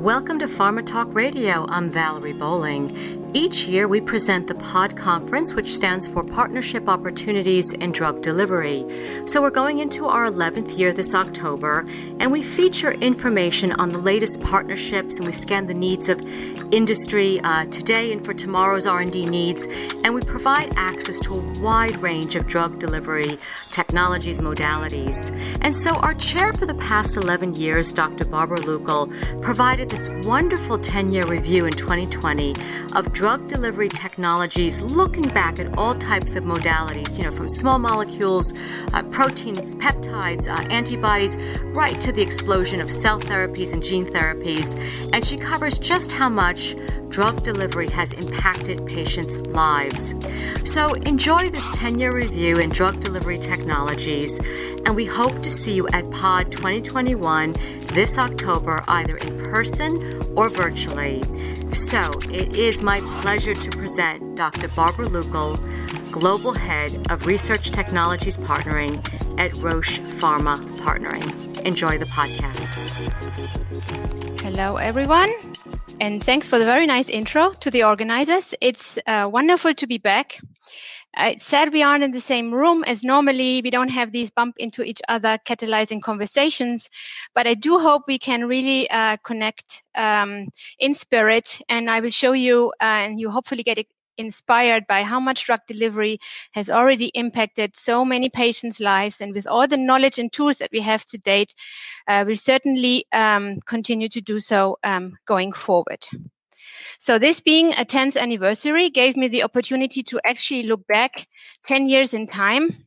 Welcome to Pharma Talk Radio. I'm Valerie Bowling. Each year, we present the PODD Conference, which stands for Partnership Opportunities in Drug Delivery. So, we're going into our 11th year this October, and we feature information on the latest partnerships, and we scan the needs of industry uh, today and for tomorrow's R&D needs, and we provide access to a wide range of drug delivery technologies, modalities. And so, our chair for the past 11 years, Dr. Barbara Lueckel, provided this wonderful 10-year review in 2020 of drug delivery technologies looking back at all types of modalities, you know, from small molecules, uh, proteins, peptides, uh, antibodies, right to the explosion of cell therapies and gene therapies. And she covers just how much drug delivery has impacted patients' lives. So enjoy this 10 year review in drug delivery technologies, and we hope to see you at PODD 2021 this October, either in person or virtually. So it is my pleasure to present Dr. Barbara Lueckel, Global Head of Research Technologies Partnering at Roche Pharma Partnering. Enjoy the podcast. Hello, everyone. And thanks for the very nice intro to the organizers. It's uh, wonderful to be back. Said we aren't in the same room as normally. We don't have these bump into each other catalyzing conversations, but I do hope we can really uh, connect um, in spirit. And I will show you, uh, and you hopefully get inspired by how much drug delivery has already impacted so many patients' lives. And with all the knowledge and tools that we have to date, uh, we'll certainly um, continue to do so um, going forward. So this being a 10th anniversary gave me the opportunity to actually look back 10 years in time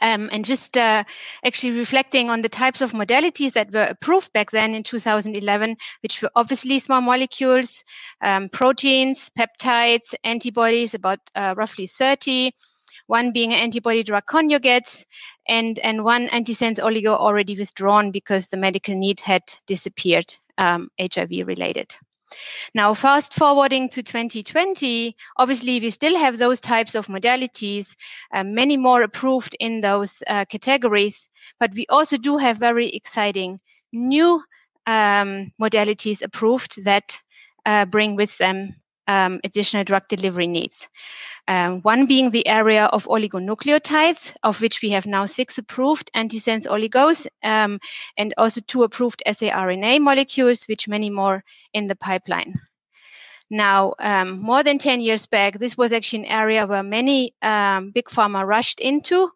um, and just uh, actually reflecting on the types of modalities that were approved back then in 2011, which were obviously small molecules, um, proteins, peptides, antibodies, about uh, roughly 30, one being antibody drug conjugates, and, and one antisense oligo already withdrawn because the medical need had disappeared, um, HIV related. Now, fast forwarding to 2020, obviously we still have those types of modalities, uh, many more approved in those uh, categories, but we also do have very exciting new um, modalities approved that uh, bring with them um, additional drug delivery needs. Um, one being the area of oligonucleotides, of which we have now six approved antisense oligos, um, and also two approved siRNA molecules, which many more in the pipeline. Now, um, more than 10 years back, this was actually an area where many um, big pharma rushed into,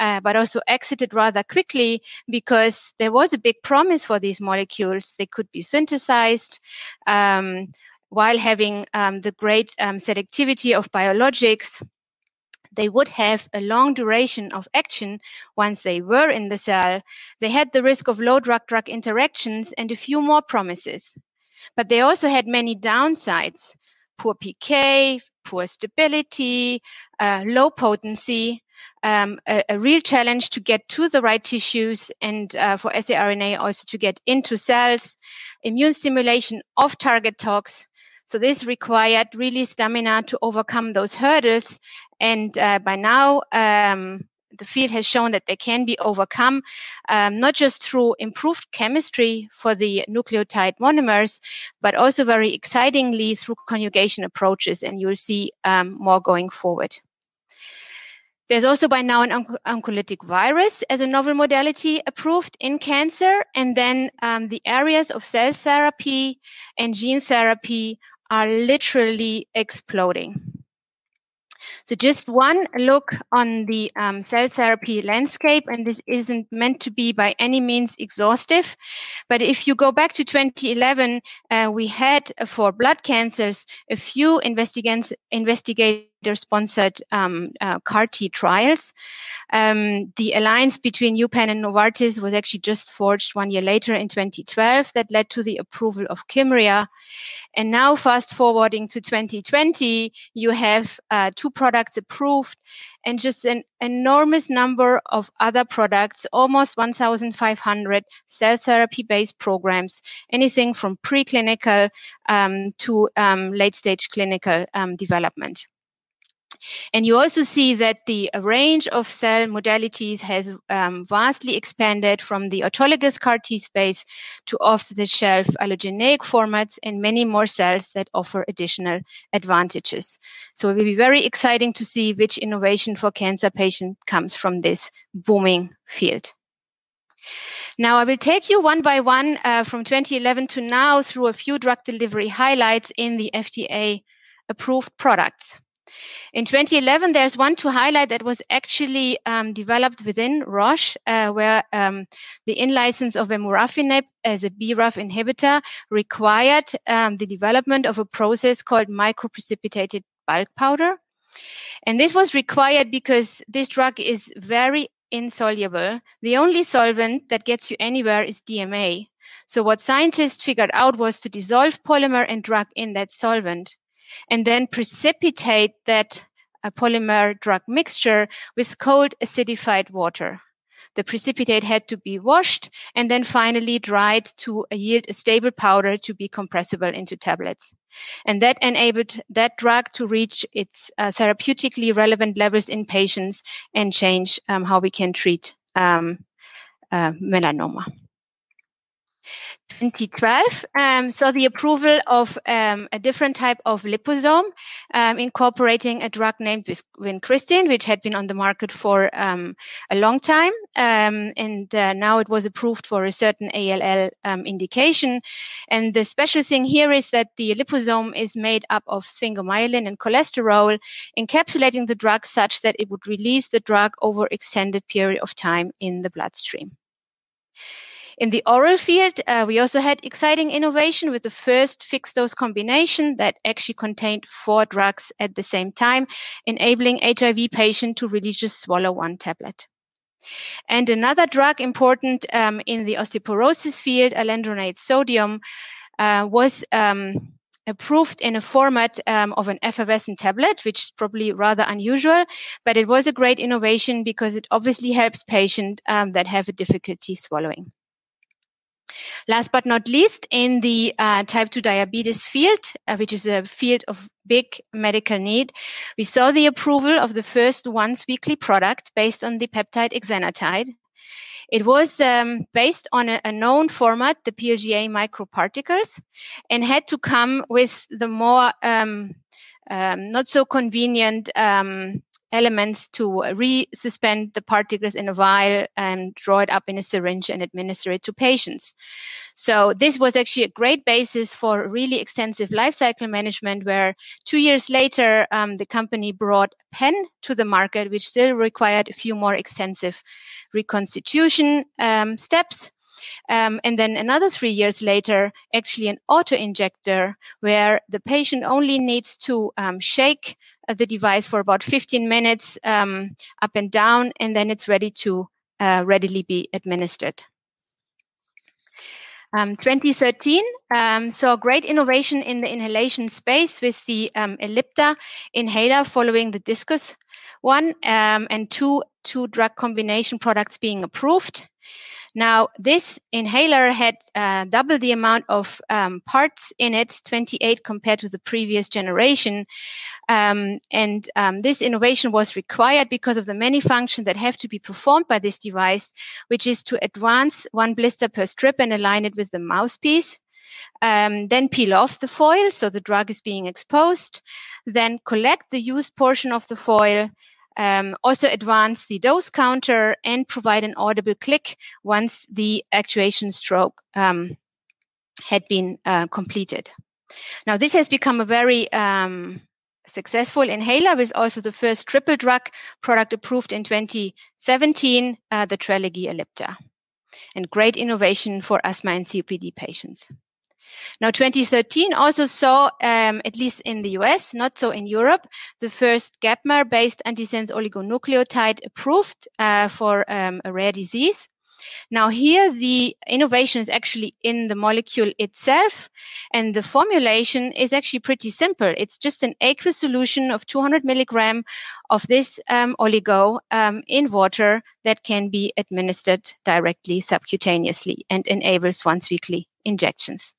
uh, but also exited rather quickly because there was a big promise for these molecules. They could be synthesized. Um, while having um, the great um, selectivity of biologics, they would have a long duration of action once they were in the cell. They had the risk of low drug drug interactions and a few more promises. But they also had many downsides poor PK, poor stability, uh, low potency, um, a, a, real challenge to get to the right tissues and uh, for siRNA also to get into cells, immune stimulation of target tox, so this required really stamina to overcome those hurdles. And uh, by now, um, the field has shown that they can be overcome, um, not just through improved chemistry for the nucleotide monomers, but also very excitingly through conjugation approaches. And you'll see um, more going forward. There's also by now an onc- oncolytic virus as a novel modality approved in cancer. And then um, the areas of cell therapy and gene therapy are literally exploding. So just one look on the um, cell therapy landscape, and this isn't meant to be by any means exhaustive. But if you go back to 2011, uh, we had uh, for blood cancers a few investigators sponsored um, uh, CAR T trials. Um, the alliance between UPenn and Novartis was actually just forged one year later in 2012 that led to the approval of Kymriah. And now, fast forwarding to 2020, you have uh, two products approved and just an enormous number of other products, almost 1,500 cell therapy based programs, anything from preclinical um, to um, late stage clinical um, development. And you also see that the range of cell modalities has um, vastly expanded from the autologous CAR T space to off the shelf allogeneic formats and many more cells that offer additional advantages. So it will be very exciting to see which innovation for cancer patients comes from this booming field. Now, I will take you one by one uh, from 2011 to now through a few drug delivery highlights in the FDA approved products. In 2011, there's one to highlight that was actually um, developed within Roche, uh, where um, the in-license of vemurafenib as a BRAF inhibitor required um, the development of a process called microprecipitated bulk powder. And this was required because this drug is very insoluble. The only solvent that gets you anywhere is DMA. So what scientists figured out was to dissolve polymer and drug in that solvent and then precipitate that uh, polymer drug mixture with cold acidified water. The precipitate had to be washed and then finally dried to yield a stable powder to be compressible into tablets. And that enabled that drug to reach its uh, therapeutically relevant levels in patients and change um, how we can treat um, uh, melanoma. 2012 um, so the approval of um, a different type of liposome um, incorporating a drug named vincristine, which had been on the market for um, a long time. Um, and uh, now it was approved for a certain ALL um, indication. And the special thing here is that the liposome is made up of sphingomyelin and cholesterol, encapsulating the drug such that it would release the drug over extended period of time in the bloodstream. In the oral field, uh, we also had exciting innovation with the first fixed dose combination that actually contained four drugs at the same time, enabling HIV patients to really just swallow one tablet. And another drug important um, in the osteoporosis field, alendronate sodium, uh, was um, approved in a format um, of an effervescent tablet, which is probably rather unusual, but it was a great innovation because it obviously helps patients um, that have a difficulty swallowing. Last but not least, in the uh, type 2 diabetes field, uh, which is a field of big medical need, we saw the approval of the first once weekly product based on the peptide exenatide. It was um, based on a, a, known format, the PLGA microparticles, and had to come with the more um, um, not so convenient um, elements to resuspend the particles in a vial and draw it up in a syringe and administer it to patients. So this was actually a great basis for really extensive life cycle management where two years later, um, the company brought pen to the market, which still required a few more extensive reconstitution um, steps. Um, and then another three years later, actually an auto injector where the patient only needs to um, shake uh, the device for about 15 minutes um, up and down, and then it's ready to uh, readily be administered. Um, 2013 um, saw great innovation in the inhalation space with the um, Ellipta inhaler following the Diskus one um, and two, two drug combination products being approved. Now, this inhaler had uh, double the amount of um, parts in it, 28 compared to the previous generation. Um, and um, this innovation was required because of the many functions that have to be performed by this device, which is to advance one blister per strip and align it with the mouthpiece. Um, then peel off the foil, so the drug is being exposed. Then collect the used portion of the foil um, also advance the dose counter and provide an audible click once the actuation stroke um, had been uh, completed. Now, this has become a very um, successful inhaler with also the first triple drug product approved in 2017, uh, the Trelegy Ellipta. And great innovation for asthma and COPD patients. Now, 2013 also saw, um, at least in the US, not so in Europe, the first gapmer-based antisense oligonucleotide approved uh, for um, a rare disease. Now here the innovation is actually in the molecule itself and the formulation is actually pretty simple. It's just an aqueous solution of 200 milligram of this um, oligo um, in water that can be administered directly subcutaneously and enables once weekly injections.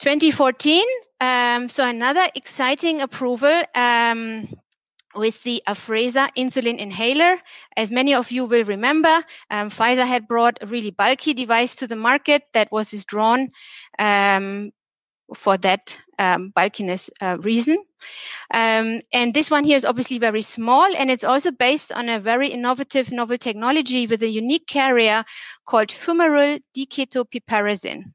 2014, um, so another exciting approval um, with the Afrezza insulin inhaler. As many of you will remember, um, Pfizer had brought a really bulky device to the market that was withdrawn um, for that um, bulkiness uh, reason. Um, and this one here is obviously very small, and it's also based on a very innovative novel technology with a unique carrier called fumarate diketopiperazine.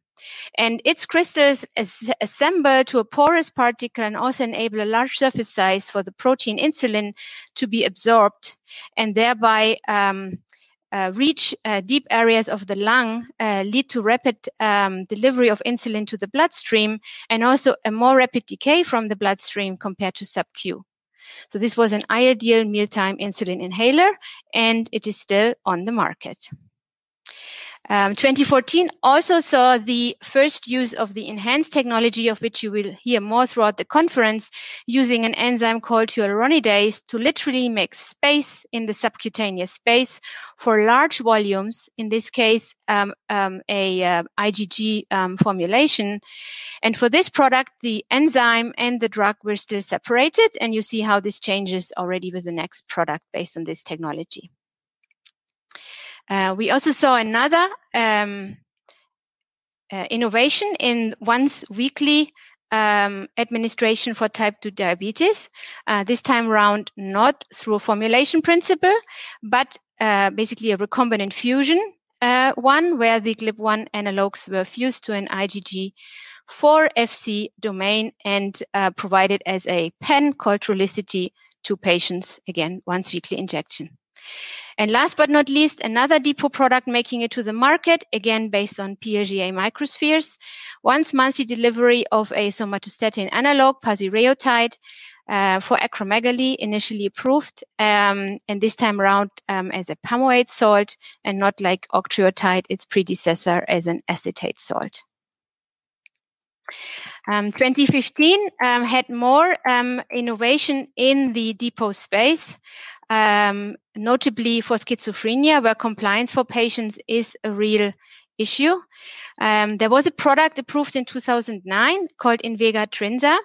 And its crystals as- assemble to a porous particle and also enable a large surface size for the protein insulin to be absorbed and thereby um, uh, reach uh, deep areas of the lung, uh, lead to rapid um, delivery of insulin to the bloodstream, and also a more rapid decay from the bloodstream compared to sub-Q. So this was an ideal mealtime insulin inhaler, and it is still on the market. Um, 2014 also saw the first use of the Enhanze technology, of which you will hear more throughout the conference, using an enzyme called hyaluronidase to literally make space in the subcutaneous space for large volumes, in this case, um, um, a uh, IgG um, formulation. And for this product, the enzyme and the drug were still separated, and you see how this changes already with the next product based on this technology. Uh, we also saw another um, uh, innovation in once weekly um, administration for type 2 diabetes. Uh, this time around, not through a formulation principle, but uh, basically a recombinant fusion uh, one where the GLP-1 analogs were fused to an IgG 4 FC domain and uh, provided as a pen called Trulicity to patients, again, once weekly injection. And last but not least, another depot product making it to the market, again based on PLGA microspheres. Once monthly delivery of a somatostatin analog, pasireotide, uh, for acromegaly, initially approved, um, and this time around um, as a pamoate salt and not like octreotide, its predecessor, as an acetate salt. Um, 2015 um, had more um, innovation in the depot space um, notably for schizophrenia, where compliance for patients is a real issue. Um, there was a product approved in 2009 called Invega Trinza.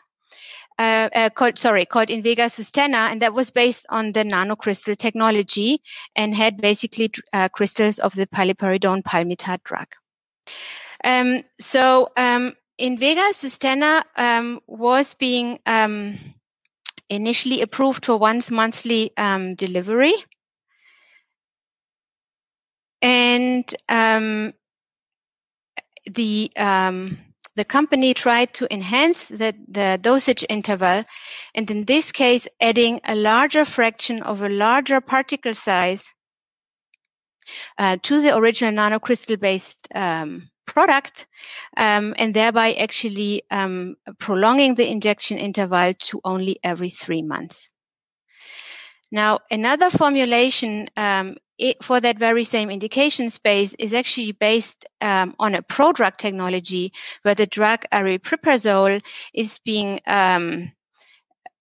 Uh, uh, called sorry called Invega Sustenna, and that was based on the nanocrystal technology and had basically uh, crystals of the paliperidone palmitate drug. Um, so um, Invega Sustenna um, was being um, initially approved for once monthly um, delivery. And um, the um, the company tried to enhance the, the dosage interval, and in this case, adding a larger fraction of a larger particle size uh, to the original nanocrystal-based um, product um, and thereby actually um, prolonging the injection interval to only every three months. Now, another formulation um, it, for that very same indication space is actually based um, on a prodrug technology where the drug aripiprazole is being um,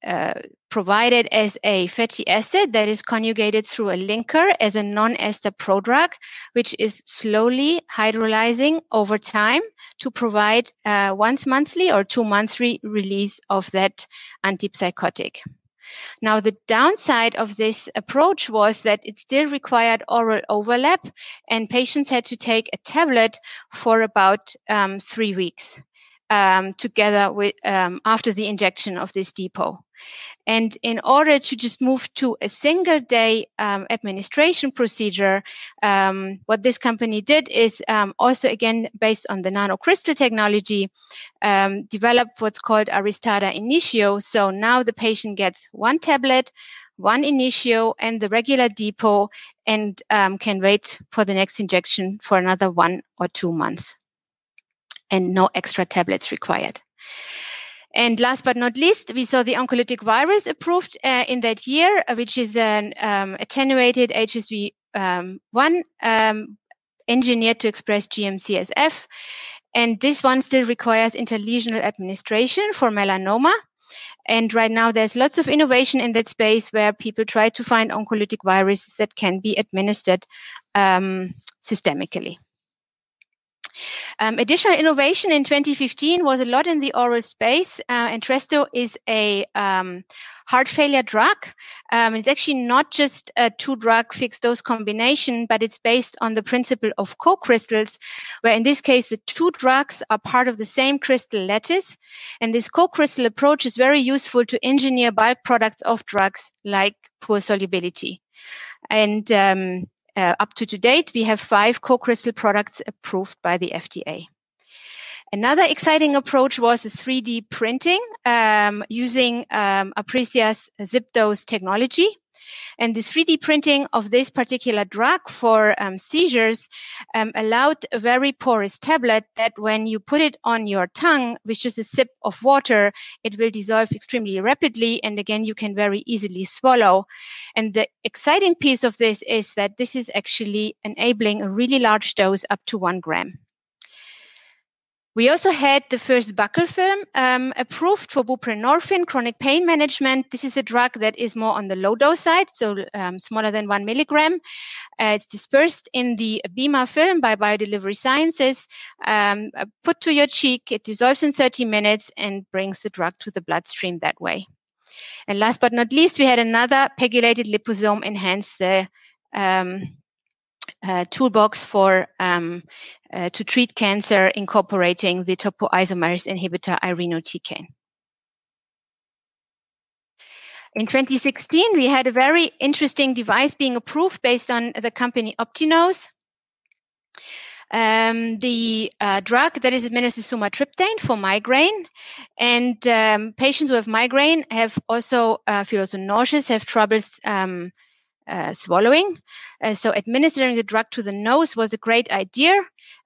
uh, provided as a fatty acid that is conjugated through a linker as a non-ester prodrug, which is slowly hydrolyzing over time to provide uh, once monthly or two monthly release of that antipsychotic. Now, the downside of this approach was that it still required oral overlap, and patients had to take a tablet for about um, three weeks um, together with um, after the injection of this depot. And in order to just move to a single day um, administration procedure, um, what this company did is um, also again based on the nanocrystal technology, um, developed what's called Aristada Initio. So now the patient gets one tablet, one initio, and the regular depot, and um, can wait for the next injection for another one or two months and no extra tablets required. And last but not least, we saw the oncolytic virus approved uh, in that year, uh, which is an um, attenuated HSV um, 1 um, engineered to express GM-CSF. And this one still requires intralesional administration for melanoma. And right now, there's lots of innovation in that space where people try to find oncolytic viruses that can be administered um, systemically. Um, additional innovation in 2015 was a lot in the oral space. Uh, Entresto is a um, heart failure drug. Um, it's actually not just a two drug fixed dose combination, but it's based on the principle of co-crystals, where in this case, the two drugs are part of the same crystal lattice. And this co-crystal approach is very useful to engineer bulk products of drugs like poor solubility. And um, uh, up to to date, we have five co-crystal products approved by the FDA. Another exciting approach was the 3D printing um, using um, Aprecia's ZipDose technology. And the 3D printing of this particular drug for um, seizures um, allowed a very porous tablet that when you put it on your tongue with just a sip of water, it will dissolve extremely rapidly. And again, you can very easily swallow. And the exciting piece of this is that this is actually enabling a really large dose up to one gram. We also had the first buccal film um, approved for buprenorphine chronic pain management. This is a drug that is more on the low dose side, so um, smaller than one milligram. Uh, it's dispersed in the BEMA film by Biodelivery Sciences, um, uh, put to your cheek. It dissolves in 30 minutes and brings the drug to the bloodstream that way. And last but not least, we had another pegylated liposome enhance the um, uh, toolbox for um, uh, to treat cancer incorporating the topoisomerase inhibitor irinotecan. In 2016, we had a very interesting device being approved based on the company Optinose. Um, the uh, drug that is administered is sumatriptan for migraine. And um, patients who have migraine have also uh, feel also nauseous, have troubles um, uh, swallowing. Uh, so administering the drug to the nose was a great idea,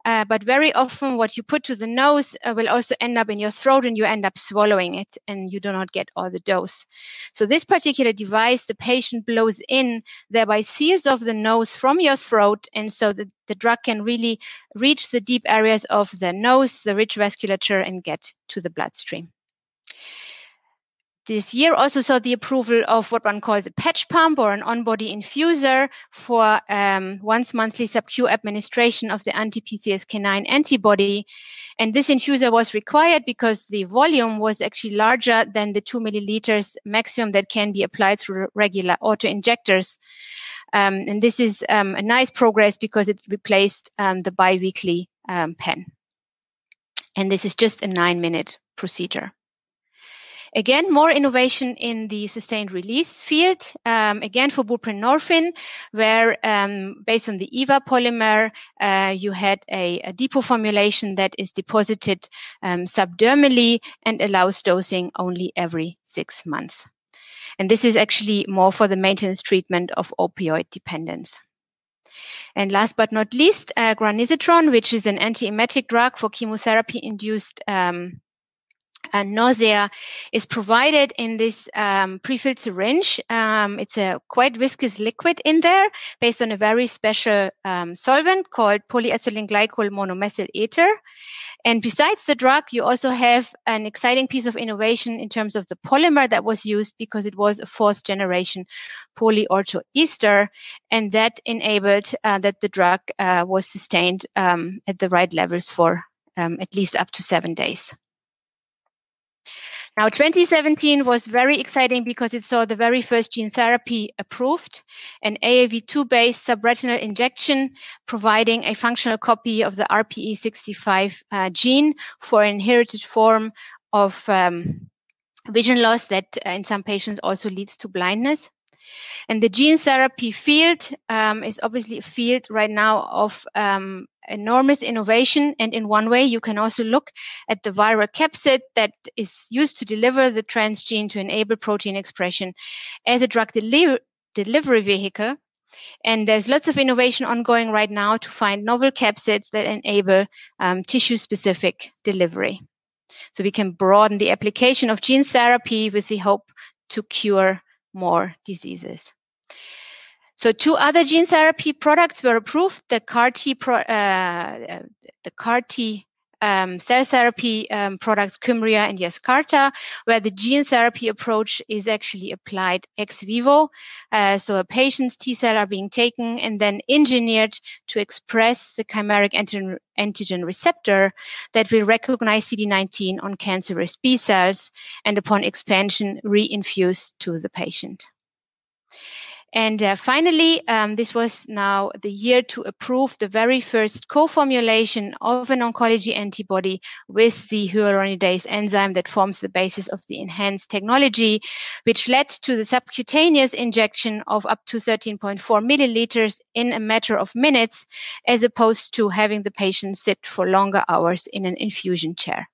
uh, but very often what you put to the nose uh, will also end up in your throat and you end up swallowing it and you do not get all the dose. So this particular device, the patient blows in, thereby seals off the nose from your throat. And so the, the drug can really reach the deep areas of the nose, the rich vasculature and get to the bloodstream. This year also saw the approval of what one calls a patch pump or an on-body infuser for um, once monthly sub-Q administration of the anti-PCSK9 antibody. And this infuser was required because the volume was actually larger than the two milliliters maximum that can be applied through regular auto injectors. Um, and this is um, a nice progress because it replaced um, the biweekly um, pen. And this is just a nine minute procedure. Again, more innovation in the sustained release field. Um, again, for buprenorphine, where um, based on the EVA polymer, uh, you had a, a, depot formulation that is deposited um, subdermally and allows dosing only every six months. And this is actually more for the maintenance treatment of opioid dependence. And last but not least, uh, which is an antiemetic drug for chemotherapy-induced um, uh, nausea is provided in this um, pre-filled syringe. Um, it's a quite viscous liquid in there based on a very special um, solvent called polyethylene glycol monomethyl ether. And besides the drug, you also have an exciting piece of innovation in terms of the polymer that was used because it was a fourth generation polyorthoester, and that enabled uh, that the drug uh, was sustained um, at the right levels for um, at least up to seven days. Now, 2017 was very exciting because it saw the very first gene therapy approved, an AAV2 based subretinal injection providing a functional copy of the RPE65 uh, gene for an inherited form of um, vision loss that uh, in some patients also leads to blindness. And the gene therapy field um, is obviously a field right now of um, enormous innovation. And in one way, you can also look at the viral capsid that is used to deliver the transgene to enable protein expression as a drug deli- delivery vehicle. And there's lots of innovation ongoing right now to find novel capsids that enable um, tissue specific delivery. So we can broaden the application of gene therapy with the hope to cure more diseases. So two other gene therapy products were approved: the CAR T, uh, the CAR T um, cell therapy um, products, Kymriah and Yescarta, where the gene therapy approach is actually applied ex vivo. Uh, so a patient's T cell are being taken and then engineered to express the chimeric antigen, antigen receptor that will recognize CD19 on cancerous B cells and upon expansion reinfuse to the patient. And uh, finally, um, this was now the year to approve the very first co-formulation of an oncology antibody with the hyaluronidase enzyme that forms the basis of the Enhanze technology, which led to the subcutaneous injection of up to 13.4 milliliters in a matter of minutes, as opposed to having the patient sit for longer hours in an infusion chair.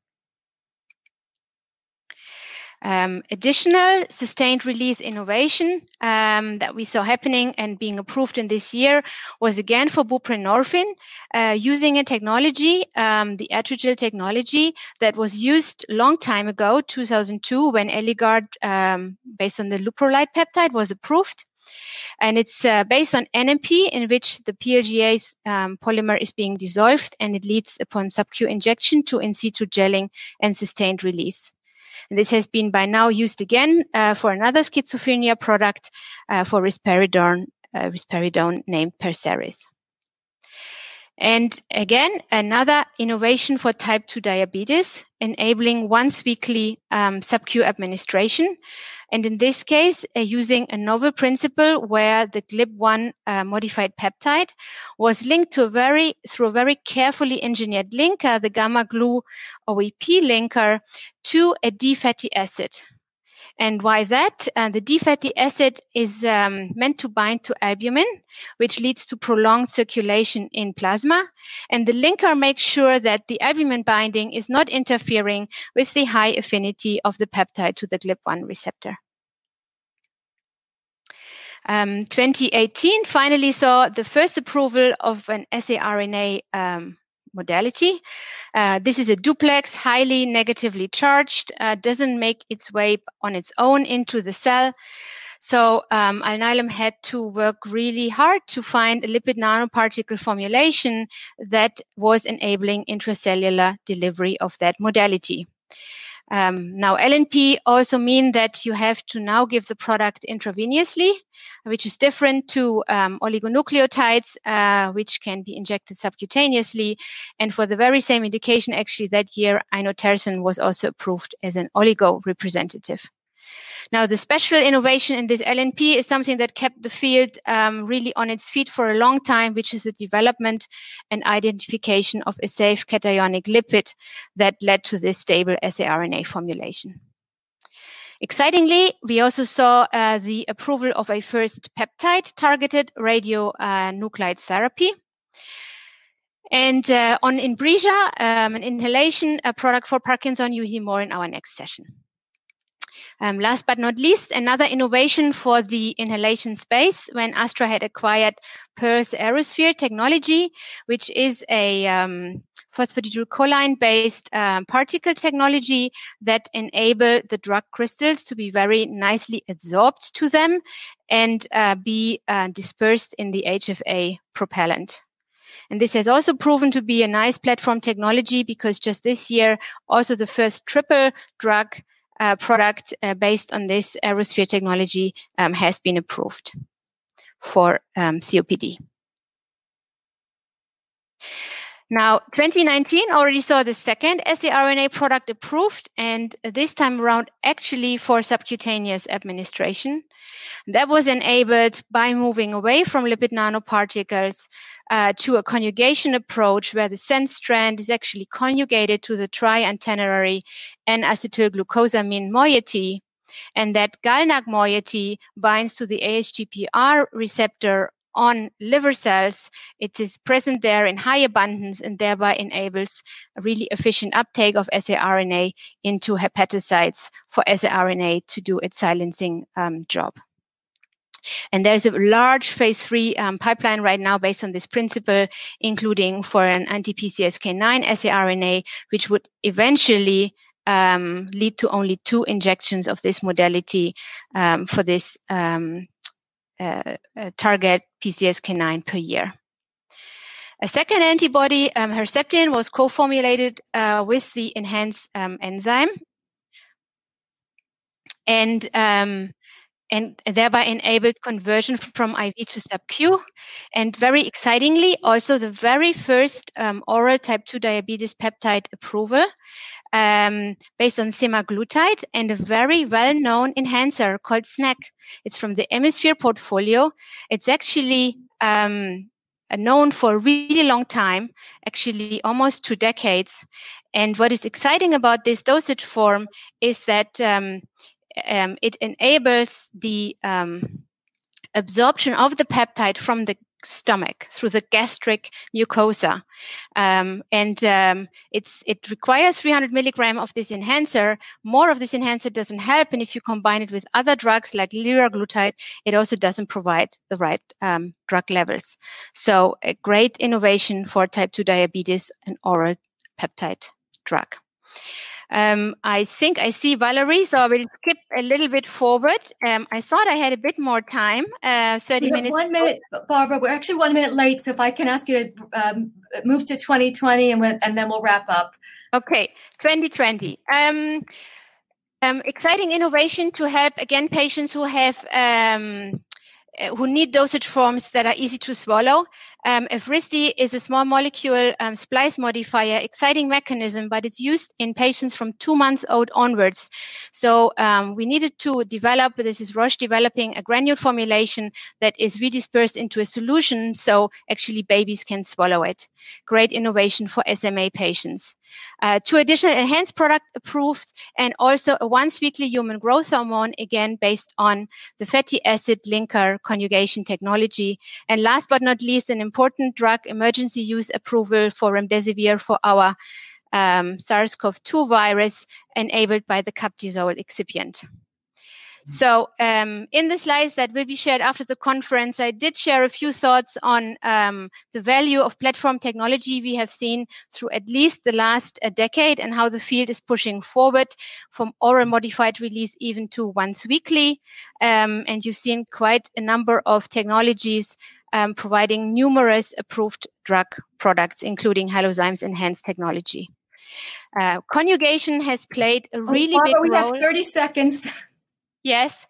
Um, additional sustained release innovation um, that we saw happening and being approved in this year was again for buprenorphine, uh, using a technology, um, the Atrigel technology that was used long time ago, 2002, when Eligard, um, based on the leuprolide peptide, was approved. And it's uh, based on NMP, in which the PLGA um, polymer is being dissolved, and it leads upon subcu injection to in situ gelling and sustained release. And this has been by now used again uh, for another schizophrenia product uh, for risperidone, uh, risperidone named Perseris. And again, another innovation for type 2 diabetes, enabling once weekly um, sub-Q administration. And in this case, uh, using a novel principle where the GLP-1 uh, modified peptide was linked to a very, through a very carefully engineered linker, the gamma glue OEP linker, to a D fatty acid. And why that? Uh, the D fatty acid is um, meant to bind to albumin, which leads to prolonged circulation in plasma. And the linker makes sure that the albumin binding is not interfering with the high affinity of the peptide to the GLP-1 receptor. Um, 2018 finally saw the first approval of an siRNA um, modality. Uh, this is a duplex, highly negatively charged, uh, doesn't make its way on its own into the cell. So um, Alnylam had to work really hard to find a lipid nanoparticle formulation that was enabling intracellular delivery of that modality. Um, now, LNP also mean that you have to now give the product intravenously, which is different to um, oligonucleotides, uh, which can be injected subcutaneously. And for the very same indication, actually that year, inotersen was also approved as an oligo representative. Now, the special innovation in this LNP is something that kept the field um, really on its feet for a long time, which is the development and identification of a safe cationic lipid that led to this stable siRNA formulation. Excitingly, we also saw uh, the approval of a first peptide targeted radionuclide uh, therapy. And uh, on Inbrija, um, an inhalation product for Parkinson, you hear more in our next session. Um, last but not least, another innovation for the inhalation space when Astra had acquired Pearl's Aerosphere technology, which is a um, phosphatidylcholine based um, particle technology that enable the drug crystals to be very nicely adsorbed to them and uh, be uh, dispersed in the HFA propellant. And this has also proven to be a nice platform technology because just this year, also the first triple drug uh, product uh, based on this aerosphere technology um, has been approved for um, COPD. Now, 2019 already saw the second siRNA product approved, and this time around actually for subcutaneous administration. That was enabled by moving away from lipid nanoparticles uh, to a conjugation approach where the sense strand is actually conjugated to the triantennary N-acetylglucosamine moiety and that GalNAc moiety binds to the ASGPR receptor on liver cells. It is present there in high abundance and thereby enables a really efficient uptake of siRNA into hepatocytes for siRNA to do its silencing um, job. And there's a large phase three um, pipeline right now based on this principle, including for an anti-PCSK9 siRNA, which would eventually um, lead to only two injections of this modality um, for this um, target PCSK9 per year. A second antibody, um, Herceptin, was co-formulated uh, with the Enhanze um, enzyme, and um, and thereby enabled conversion from IV to sub-Q. And very excitingly, also the very first um, oral type 2 diabetes peptide approval um, based on semaglutide and a very well-known enhancer called SNAC. It's from the Emisphere portfolio. It's actually um, known for a really long time, actually almost two decades. And what is exciting about this dosage form is that um, um, it enables the um, absorption of the peptide from the stomach through the gastric mucosa. Um, and um, it's it requires 300 milligram of this enhancer. More of this enhancer doesn't help and if you combine it with other drugs like liraglutide it also doesn't provide the right um, drug levels. So a great innovation for type 2 diabetes an oral peptide drug um, I think I see Valerie, so I will skip a little bit forward. Um, I thought I had a bit more time, uh, 30 we minutes. One minute, Barbara. We're actually one minute late, so if I can ask you to um, move to 2020 and, and then we'll wrap up. Okay, 2020. Um, um, exciting innovation to help, again, patients who have um, uh, who need dosage forms that are easy to swallow. Um, Evrysdi is a small molecule um, splice modifier, exciting mechanism, but it's used in patients from two months old onwards. So um, we needed to develop, this is Roche developing a granule formulation that is redispersed into a solution so actually babies can swallow it. Great innovation for SMA patients. Uh, two additional Enhanze product approved and also a once weekly human growth hormone, again, based on the fatty acid linker conjugation technology. And last but not least, an important drug emergency use approval for remdesivir for our um, SARS-CoV-2 virus enabled by the Captisol excipient. So um, in the slides that will be shared after the conference, I did share a few thoughts on um, the value of platform technology we have seen through at least the last uh, decade and how the field is pushing forward from oral modified release even to once weekly. Um, and you've seen quite a number of technologies um, providing numerous approved drug products, including Halozyme's Enhanze technology. Uh, conjugation has played a oh, really oh, Barbara, big role. We have 30 seconds. Yes.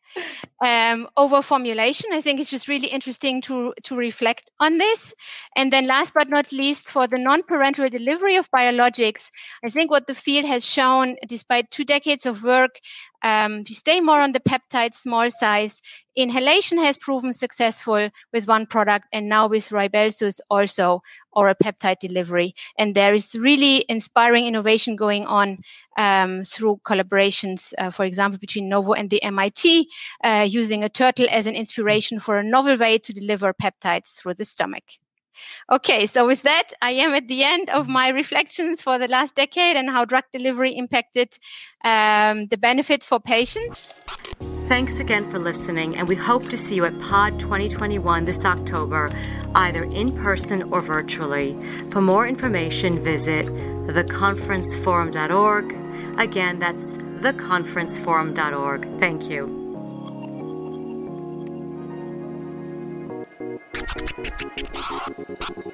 Um, over formulation, I think it's just really interesting to, to reflect on this. And then last but not least, for the non-parenteral delivery of biologics, I think what the field has shown, despite two decades of work, um, we stay more on the peptide small size. Inhalation has proven successful with one product and now with Rybelsus also oral peptide delivery. And there is really inspiring innovation going on um, through collaborations, uh, for example, between Novo and the MIT, uh, using a turtle as an inspiration for a novel way to deliver peptides through the stomach. Okay, so with that, I am at the end of my reflections for the last decade and how drug delivery impacted um, the benefit for patients. Thanks again for listening, and we hope to see you at PODD 2021 this October, either in person or virtually. For more information, visit theconferenceforum.org. Again, that's theconferenceforum.org. Thank you. Thank you. Thank you.